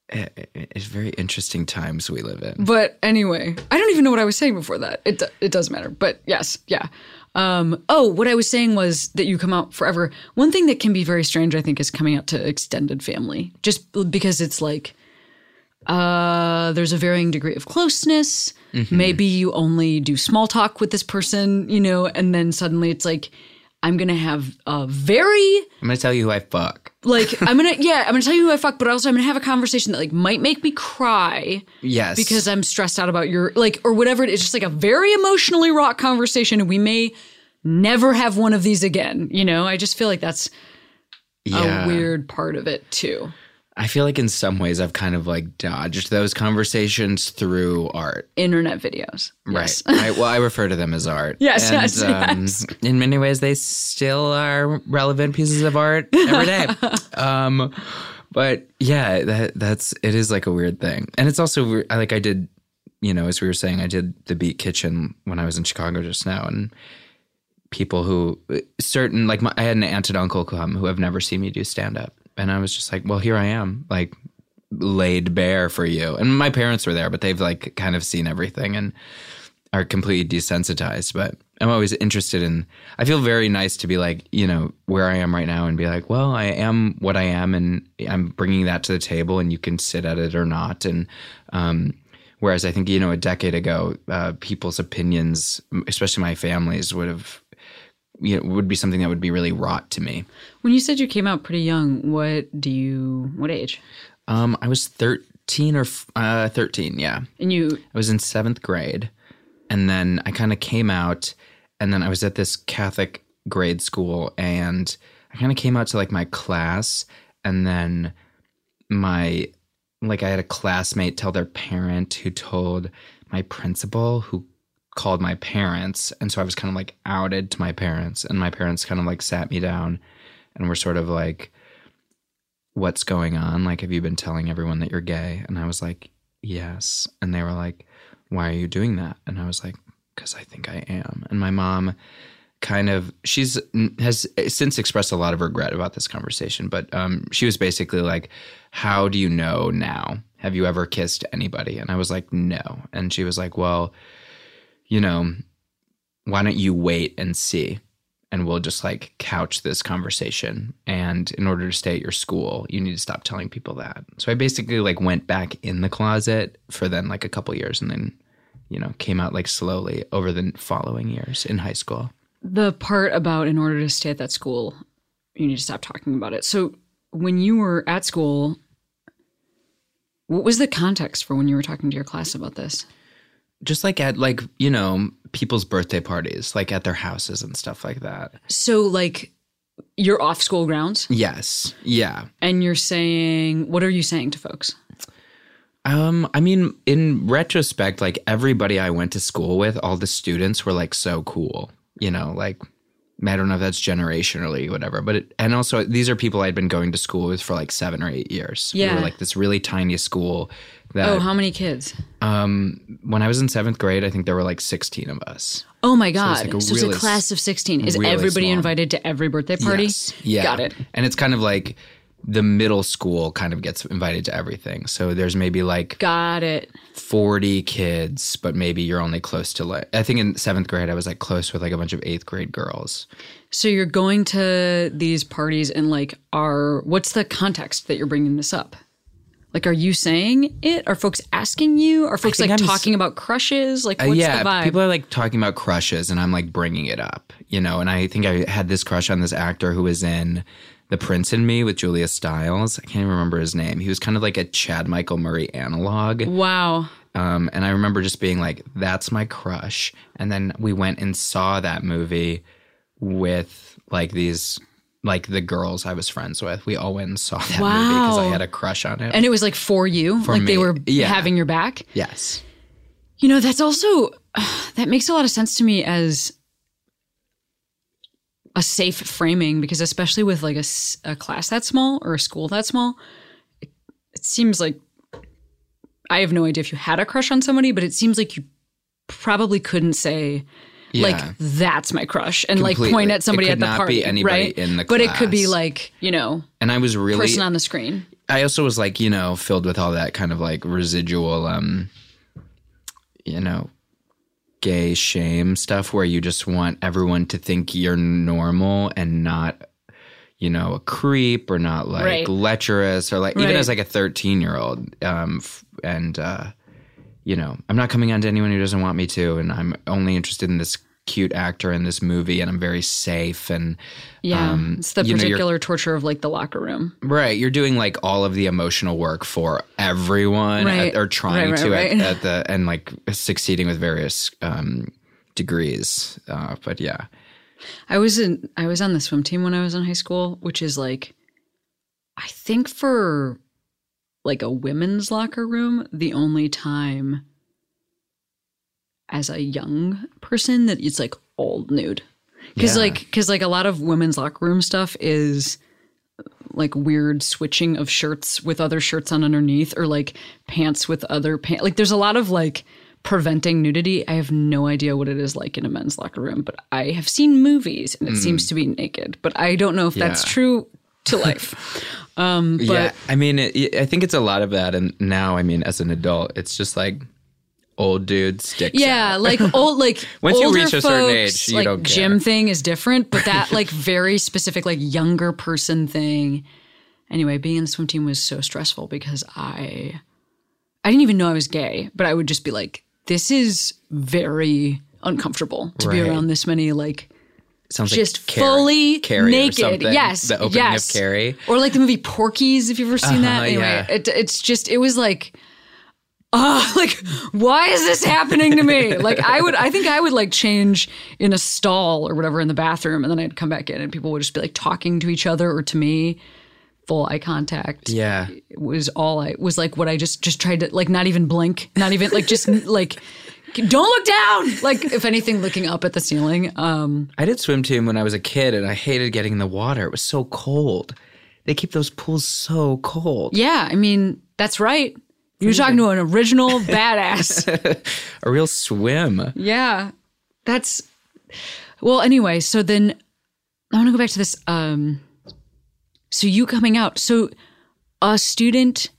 eh, eh, it's very interesting times we live in. But anyway, I don't even know what I was saying before that. It it doesn't matter. But yes, yeah. Um, oh, what I was saying was that you come out forever. One thing that can be very strange, I think, is coming out to extended family, just because it's like uh, there's a varying degree of closeness. Maybe you only do small talk with this person, you know, and then suddenly it's like I'm gonna have a very I'm to tell you who I fuck. like I'm gonna yeah I'm gonna tell you who I fuck, but also I'm gonna have a conversation that like might make me cry Yes. because I'm stressed out about your like or whatever it is. Just like a very emotionally wrought conversation, and we may never have one of these again. You know, I just feel like that's yeah. a weird part of it too. I feel like in some ways I've kind of like dodged those conversations through art. Internet videos, yes. Right. I, well, I refer to them as art. Yes, And, yes, um, yes. In many ways, they still are relevant pieces of art every day. um, but yeah, that that's it is like a weird thing, and it's also like I did, you know, as we were saying, I did the Beat Kitchen when I was in Chicago just now, and people who certain like my, I had an aunt and uncle come who have never seen me do stand up, and I was just like, well, here I am, like laid bare for you. And my parents were there, but they've like kind of seen everything and are completely desensitized. But I'm always interested in. I feel very nice to be like, you know, where I am right now, and be like, well, I am what I am, and I'm bringing that to the table, and you can sit at it or not, and. um Whereas I think you know a decade ago, uh, people's opinions, especially my family's, would have you know, would be something that would be really wrought to me. When you said you came out pretty young, what do you? What age? Um, I was thirteen or uh, thirteen, yeah. And you I was in seventh grade, and then I kind of came out, and then I was at this Catholic grade school, and I I kind of came out to like my class and then my like I had a classmate tell their parent who told my principal who called my parents and so I was kind of like outed to my parents and my parents kind of like sat me down and were sort of like what's going on? Like have you been telling everyone that you're gay? And I was like yes. And they were like why are you doing that? And I was like cuz I think I am. And my mom kind of she's has since expressed a lot of regret about this conversation but um, she was basically like how do you know now? Have you ever kissed anybody? And i was like no. And she was like well you know why don't you wait and see and we'll just like couch this conversation and in order to stay at your school you need to stop telling people that so i basically like went back in the closet for then like a couple years and then you know came out like slowly over the following years in high school The part about in order to stay at that school, you need to stop talking about it. So when you were at school, what was the context for when you were talking to your class about this? Just like at like you know people's birthday parties like at their houses and stuff like that. So like you're off school grounds? Yes. Yeah. And you're saying what are you saying to folks? um i mean in retrospect like everybody i went to school with all the students were like so cool you know like i don't know if that's generationally whatever but it, and also these are people i'd been going to school with for like seven or eight years Yeah, we were like this really tiny school that Oh, how many kids? um when i was in seventh grade i think there were like 16 of us Oh my god. So like it's, a really a class of 16. Is really everybody small. invited to every birthday party? Yes. Yeah. Got it. And it's kind of like the middle school kind of gets invited to everything. So there's maybe like Got it. 40 kids, but maybe you're only close to like, I think in seventh grade, I was like close with like a bunch of eighth grade girls. So you're going to these parties and like are what's the context that you're bringing this up? Like are you saying it? Are folks asking you? Are folks like I'm s- talking about crushes? Like Uh, what's yeah, the vibe? people are like talking about crushes, and I'm like bringing it up, you know. And I think I had this crush on this actor who was in The Prince and Me with Julia Stiles. I can't even remember his name. He was kind of like a Chad Michael Murray analog. wow. Um, and I remember just being like, that's my crush. And then we went and saw that movie with like these, like the girls I was friends with. We all went and saw that movie because I had a crush on it. And it was like for you? like they were Yeah. having your back? yes. You know, that's also that makes a lot of sense to me as a safe framing because especially with like a, a class that small or a school that small, it, it seems like I have no idea if you had a crush on somebody, but it seems like you probably couldn't say like that's my crush and like point at somebody at the not party, be anybody right? in the but it could be like you know And I was really, person on the screen. I also was like, you know, filled with all that kind of like residual, um, you know, gay shame stuff where you just want everyone to think you're normal and not, you know, a creep or not like Right. lecherous or like even as like a 13 year old. Um, f- and, uh, you know, I'm not coming on to anyone who doesn't want me to. And I'm only interested in this cute actor in this movie and I'm very safe and, Yeah, um, it's the you know, particular torture of like the locker room. Right, you're doing like all of the emotional work for everyone, Right. at, or trying Right, right, to. At, at the and like succeeding with various um, degrees. Uh, but yeah, I was in I was on the swim team when I was in high school, which is like I think for like a women's locker room, the only time as a young person that it's like all nude. Cuz Yeah. like cuz like a lot of women's locker room stuff is like weird switching of shirts with other shirts on underneath or like pants with other pants. Like there's a lot of like preventing nudity. I have no idea what it is like in a men's locker room, but I have seen movies and it seems to be naked. But I don't know if that's Mm. True to life. um, but yeah. I mean, it, I think it's a lot of that. And now, I mean, as an adult, it's just like old dude sticks. yeah, out. like old like Once you reach a certain age, you like don't care. gym thing is different, but that like very specific like younger person thing. Anyway, being in the swim team was so stressful because I I didn't even know I was gay, but I would just be like, this is very uncomfortable to be around this many like sounds just like Carrie- fully Carrie naked. Yes, the opening yes. of Carrie. or like the movie Porky's. If you've ever seen that, Uh-huh, anyway, yeah. it, it's just it was like uh, like, why is this happening to me? Like, I would, I think I would like change in a stall or whatever in the bathroom, and then I'd come back in, and people would just be like talking to each other or to me. Full eye contact. Yeah. was all I was like. What I just just tried to like not even blink, not even like just like don't look down. Like if anything, looking up at the ceiling. Um, I did swim team when I was a kid and I hated getting in the water. It was so cold. They keep those pools so cold. yeah, I mean that's right. You're talking to an original badass. A real swim. Yeah. That's well, anyway, so then I want to go back to this um so you coming out. So a student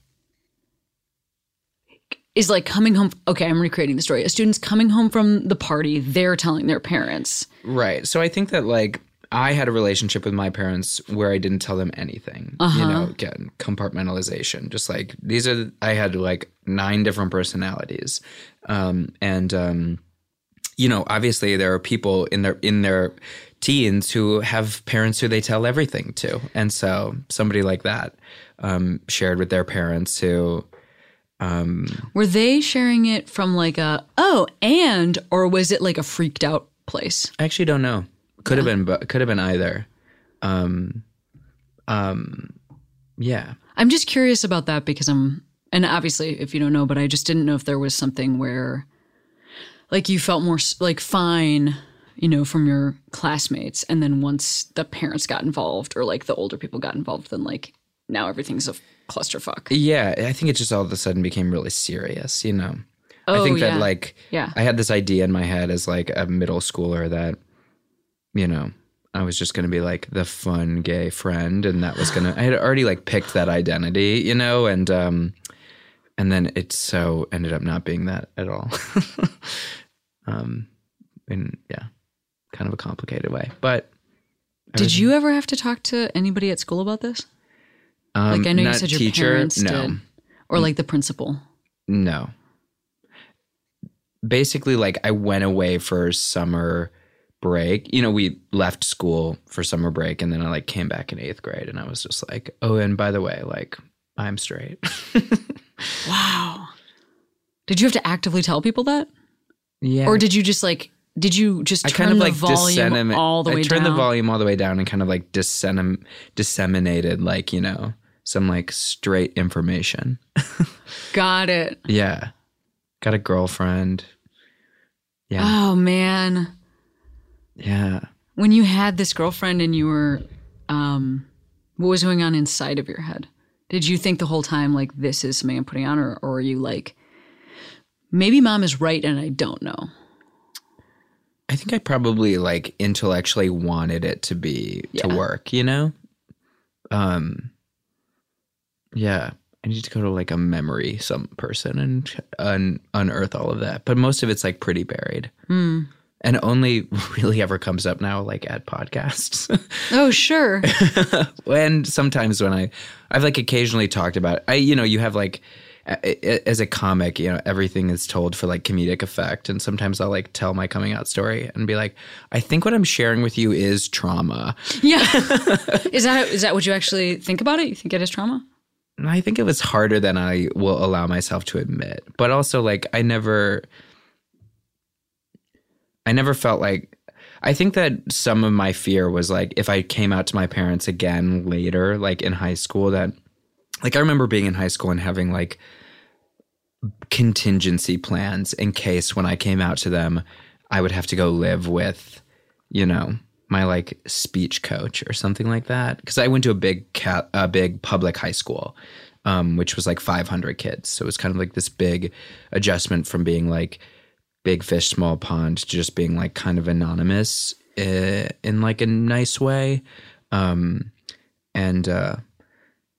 is like coming home okay, I'm recreating the story. A student's coming home from the party, they're telling their parents. Right. So I think that like I had a relationship with my parents where I didn't tell them anything. You know, again, compartmentalization. Just like these are I had like nine different personalities. Um and um you know, obviously there are people in their in their teens who have parents who they tell everything to. And so somebody like that um shared with their parents who Were they sharing it from like a oh, and or was it like a freaked out place? I actually don't know. Could have been, but could have been either. Um, um, yeah. I'm just curious about that because I'm, and obviously, if you don't know, but I just didn't know if there was something where, like, you felt more like fine, you know, from your classmates, and then once the parents got involved or like the older people got involved, then like now everything's a clusterfuck. Yeah, I think it just all of a sudden became really serious, you know. I Oh, think yeah. that like Yeah. I had this idea in my head as like a middle schooler that you know, I was just going to be like the fun gay friend and that was going to I had already like picked that identity, you know, and um and then it so ended up not being that at all. um in yeah, kind of a complicated way. But Did you ever have to talk to anybody at school about this? um, Like I know you said your teacher, parents no. did, or like the principal. No. Basically, like I went away for summer break. You know, we left school for summer break and then I like came back in eighth grade and I was just like, oh, and by the way, like I'm straight. Wow. Did you have to actively tell people that, yeah. or did you just like? Did you just I turn kind of the like volume all the way I turned down? the volume all the way down and kind of like dissemin- disseminated like, you know, some like straight information. Got it. Yeah. Got a girlfriend. Yeah. Oh man. Yeah. When you had this girlfriend and you were um what was going on inside of your head? Did you think the whole time like this is something I'm putting on or or are you like maybe mom is right and I don't know? I think I probably like intellectually wanted it to be to work, you know? Um yeah, I need to go to like a memory some person and un- unearth all of that. But most of it's like pretty buried. Hmm. And only really ever comes up now like at podcasts. Oh, sure. and sometimes when I I've like occasionally talked about I you know, you have like as a comic, you know, everything is told for like comedic effect. And sometimes I'll like tell my coming out story and be like, I think what I'm sharing with you is trauma. yeah. is that is that what you actually think about it? You think it is trauma? I think it was harder than I will allow myself to admit. But also like I never I never felt like I think that some of my fear was like if I came out to my parents again later, like in high school, that like I remember being in high school and having like contingency plans in case when I came out to them, I would have to go live with, you know, my like speech coach or something like that. Because I went to a big cat, a big public high school, um, which was like 500 kids. So it was kind of like this big adjustment from being like big fish, small pond just being like kind of anonymous uh, in like a nice way. Um, and uh,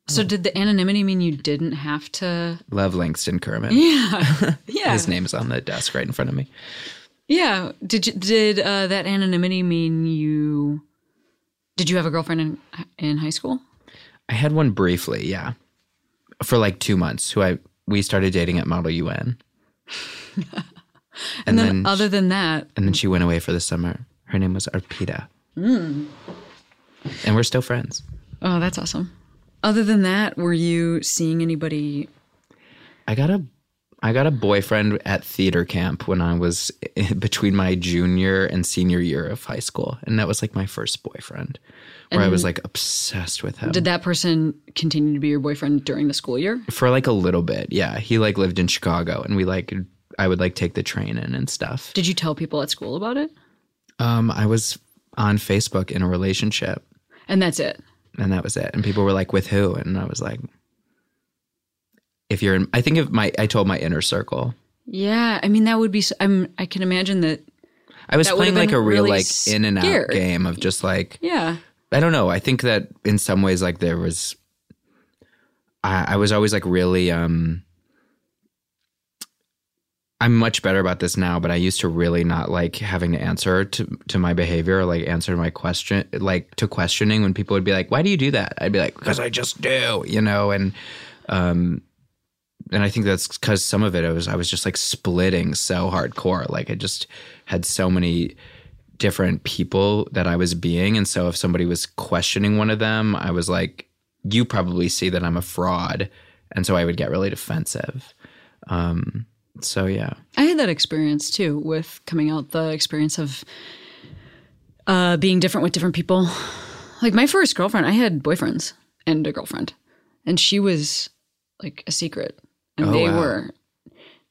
So did the anonymity mean you didn't have to love Langston Kerman? Yeah. Yeah. His name is on the desk right in front of me. Yeah. Did you, did uh, that anonymity mean you? Did you have a girlfriend in in high school? I had one briefly, yeah, for like two months. Who I we started dating at Model UN, And, then, other than that, and then she went away for the summer. Her name was Arpita, Hmm. and we're still friends. oh, that's awesome. Other than that, were you seeing anybody? I got a I got a boyfriend at theater camp when I was between my junior and senior year of high school, and that was like my first boyfriend, where I was like obsessed with him Did that person continue to be your boyfriend during the school year? for like a little bit. Yeah, he like lived in Chicago, and we like I would like take the train in and stuff. Did you tell people at school about it? Um, I was on Facebook in a relationship, And that's it. and that was it. And people were like, "With who?" And I was like, "If you're in," I think if my I told my inner circle. Yeah, I mean that would be. I'm. I can imagine that. I was That playing like a real really like in and out game of just like Yeah. I don't know. I think that in some ways, like there was, I, I was always like really. um I'm much better about this now, but I used to really not like having to answer to to my behavior, or like answer my question, like to questioning when people would be like, "Why do you do that?" I'd be like, "Because I just do," you know, and um, and I think that's because some of it was I was just like splitting so hardcore, like I just had so many different people that I was being. And so if somebody was questioning one of them, I was like, you probably see that I'm a fraud. And so I would get really defensive. Um, so yeah. I had that experience too with coming out. The experience of uh, being different with different people. Like my first girlfriend, I had boyfriends and a girlfriend, and she was like a secret, and Oh, they wow. were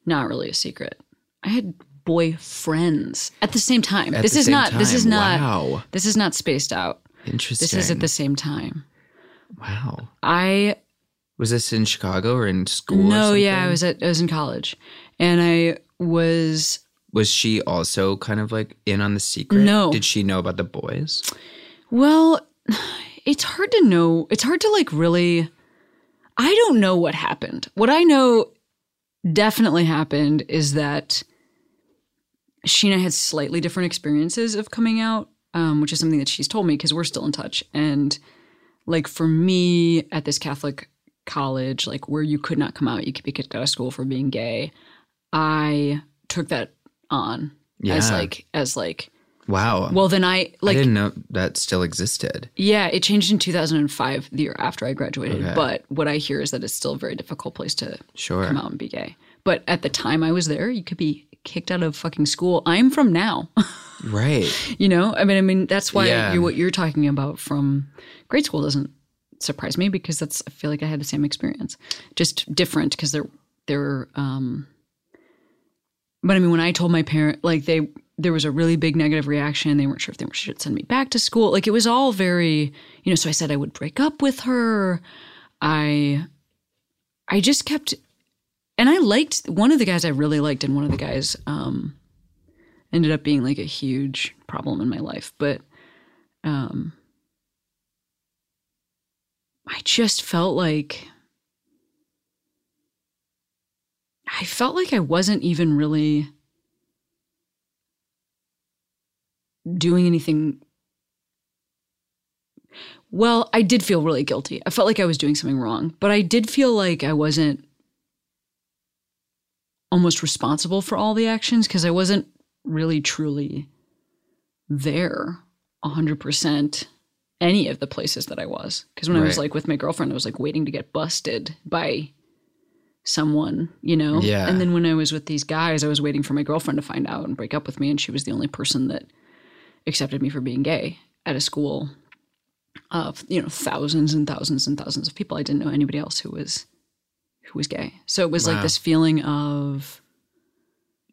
not really a secret. I had boyfriends at the same time. At this is not. This is not. Wow. This is not spaced out. Interesting. This is at the same time. wow. I Was this in Chicago or in school? or no, yeah, I was at I was in college, and I was Was she also kind of like in on the secret? No. Did she know about the boys? Well, it's hard to know. It's hard to like really. I don't know what happened. What I know definitely happened is that Sheena had slightly different experiences of coming out, um, which is something that she's told me because we're still in touch. And like for me at this Catholic college, like where you could not come out, you could be kicked out of school for being gay. I took that on as like as like Wow. well then I like I didn't know that still existed. yeah, it changed in 2005, the year after I graduated. Okay. But what I hear is that it's still a very difficult place to Sure. come out and be gay. But at the time I was there, you could be kicked out of fucking school. I'm from now, Right. you know. I mean, I mean that's why Yeah. you, what you're talking about from grade school doesn't surprise me because that's I feel like I had the same experience, just different because they're they're. um But I mean, when I told my parent, like they, there was a really big negative reaction. They weren't sure if they should send me back to school. Like it was all very, you know. So I said I would break up with her. I, I just kept, and I liked one of the guys I really liked, and one of the guys um, ended up being like a huge problem in my life. But um, I just felt like I felt like I wasn't even really doing anything. Well, I did feel really guilty. I felt like I was doing something wrong, but I did feel like I wasn't almost responsible for all the actions because I wasn't really truly there 100% any of the places that I was. Because when I was like with my girlfriend, I was like waiting to get busted by someone, you know? Yeah. And then when I was with these guys, I was waiting for my girlfriend to find out and break up with me. And she was the only person that accepted me for being gay at a school of, you know, thousands and thousands and thousands of people. I didn't know anybody else who was who was gay. So it was like this feeling of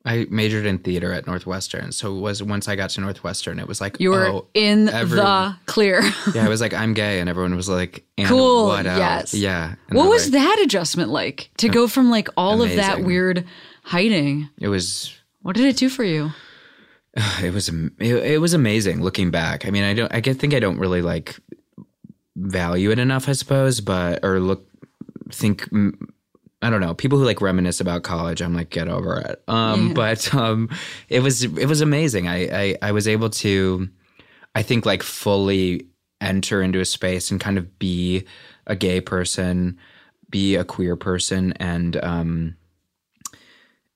I majored in theater at Northwestern. So it was once I got to Northwestern, it was like, you were oh, in every- the clear. yeah, I was like, I'm gay. And everyone was like, and Cool, What else? yes. Yeah. And what was like- that adjustment like to go from like all of that weird hiding? It was What did it do for you? it was it, it was amazing looking back. I mean, I don't I think I don't really like value it enough, I suppose, but or look think I don't know. People who like reminisce about college, I'm like get over it. Um Yeah. but um it was it was amazing. I, I I was able to I think like fully enter into a space and kind of be a gay person, be a queer person and um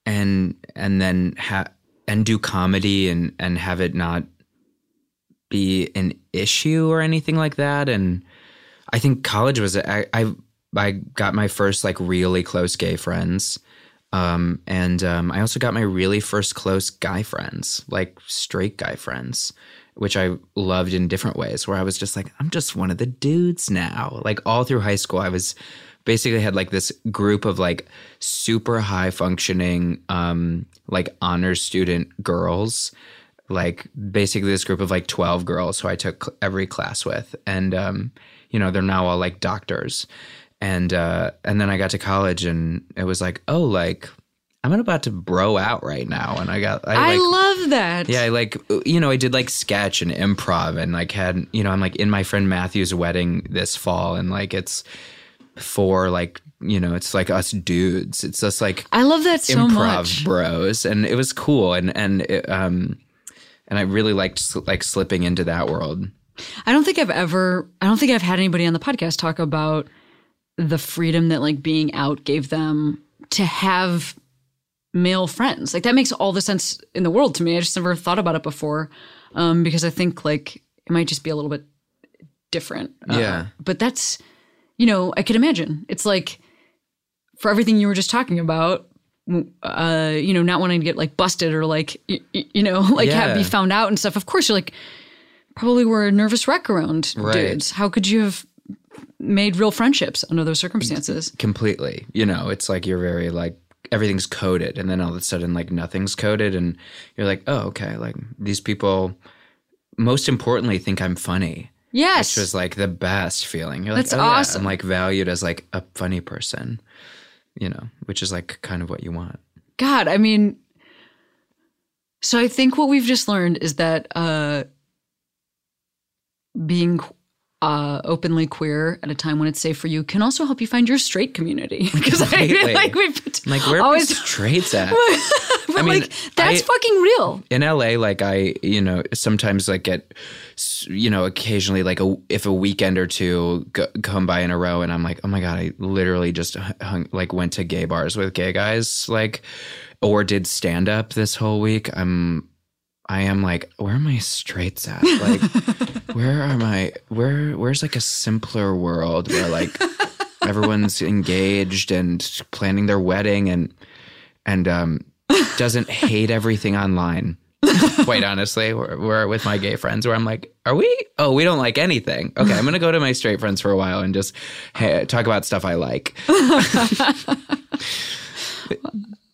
and and then ha- and do comedy and and have it not be an issue or anything like that and I think college was I I, I got my first like really close gay friends Um, and um, I also got my really first close guy friends, like straight guy friends, which I loved in different ways. Where I was just like, I'm just one of the dudes now. Like all through high school, I was basically had like this group of like super high functioning, um, like honor student girls like basically this group of like 12 girls who I took every class with. And, um, you know, they're now all like doctors. And, uh, and then I got to college and it was like, oh, like I'm about to bro out right now. And I got, I, I like, love that. yeah, I like, you know, I did like sketch and improv and like had, you know, I'm like in my friend Matthew's wedding this fall and like it's for like, you know, it's like us dudes. It's just like I love that so improv much. bros and it was cool. And, and, it, um, and I really liked like slipping into that world. I don't think I've ever I don't think I've had anybody on the podcast talk about the freedom that like being out gave them to have male friends. Like that makes all the sense in the world to me. I just never thought about it before. Um, because I think like it might just be a little bit different. Uh, Yeah. But that's you know, I could imagine. It's like for everything you were just talking about, uh, you know, not wanting to get like busted or like, y- y- you know, like have, be found out and stuff. Of course, you're like, probably were a nervous wreck around Right. dudes. How could you have made real friendships under those circumstances? completely. You know, it's like you're very like everything's coded, and then all of a sudden like nothing's coded, and you're like, oh, okay, like these people. Most importantly, think I'm funny, Yes. which was like the best feeling. You're That's like, oh, yeah, awesome. I'm like valued as like a funny person, you know, which is like kind of what you want. God, I mean, so I think what we've just learned is that uh, being uh, openly queer at a time when it's safe for you can also help you find your straight community. Because I feel like we've like, where are always, the straights at? but I mean, like that's I- fucking real. in LA, like I, you know, sometimes like get, you know, occasionally like a, if a weekend or two go, come by in a row, and I'm like, oh my god, I literally just hung, like went to gay bars with gay guys, like, or did stand up this whole week. I'm, I am like, where are my straights at? Like, where are my, where, where's like a simpler world where like everyone's engaged and planning their wedding and and um doesn't hate everything online. Quite honestly, we're, we're with my gay friends where I'm like, are we? Oh, we don't like anything. Okay, I'm gonna go to my straight friends for a while and just hey, talk about stuff I like.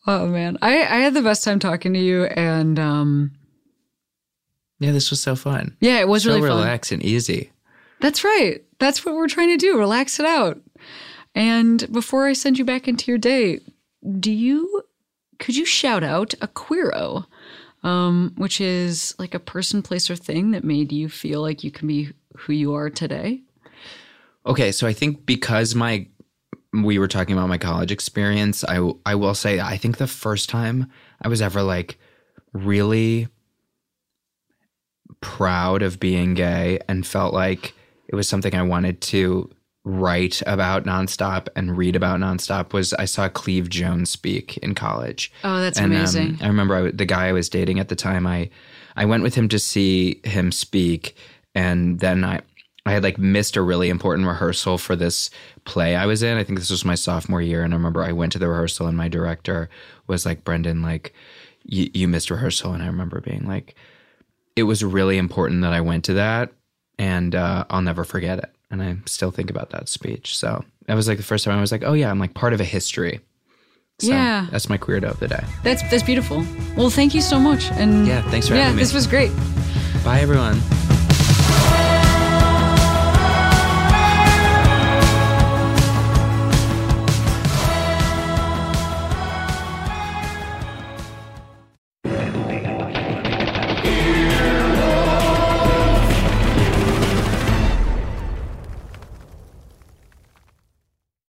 Oh man, I I had the best time talking to you, and um, Yeah, this was so fun. yeah, it was so really fun. relaxed and easy. That's right. That's what we're trying to do. Relax it out. And before I send you back into your day, do you could you shout out a queero, um, which is like a person, place, or thing that made you feel like you can be who you are today? Okay, so I think because my we were talking about my college experience, I I will say I think the first time I was ever like really proud of being gay and felt like it was something I wanted to write about nonstop and read about nonstop was I saw Cleve Jones speak in college. Oh, that's And, um, amazing. I remember I, the guy I was dating at the time. I I went with him to see him speak, and then I I had like missed a really important rehearsal for this play I was in. I think this was my sophomore year, and I remember I went to the rehearsal, and my director was like, "Brendan, like you, you missed rehearsal," and I remember being like, "It was really important that I went to that, and uh, I'll never forget it." And I still think about that speech. So that was like the first time I was like, "Oh yeah, I'm like part of a history." So Yeah. that's my queerdo of the day. That's that's beautiful. Well, thank you so much. And Yeah, thanks for yeah, having me. Yeah, this was great. Bye, everyone.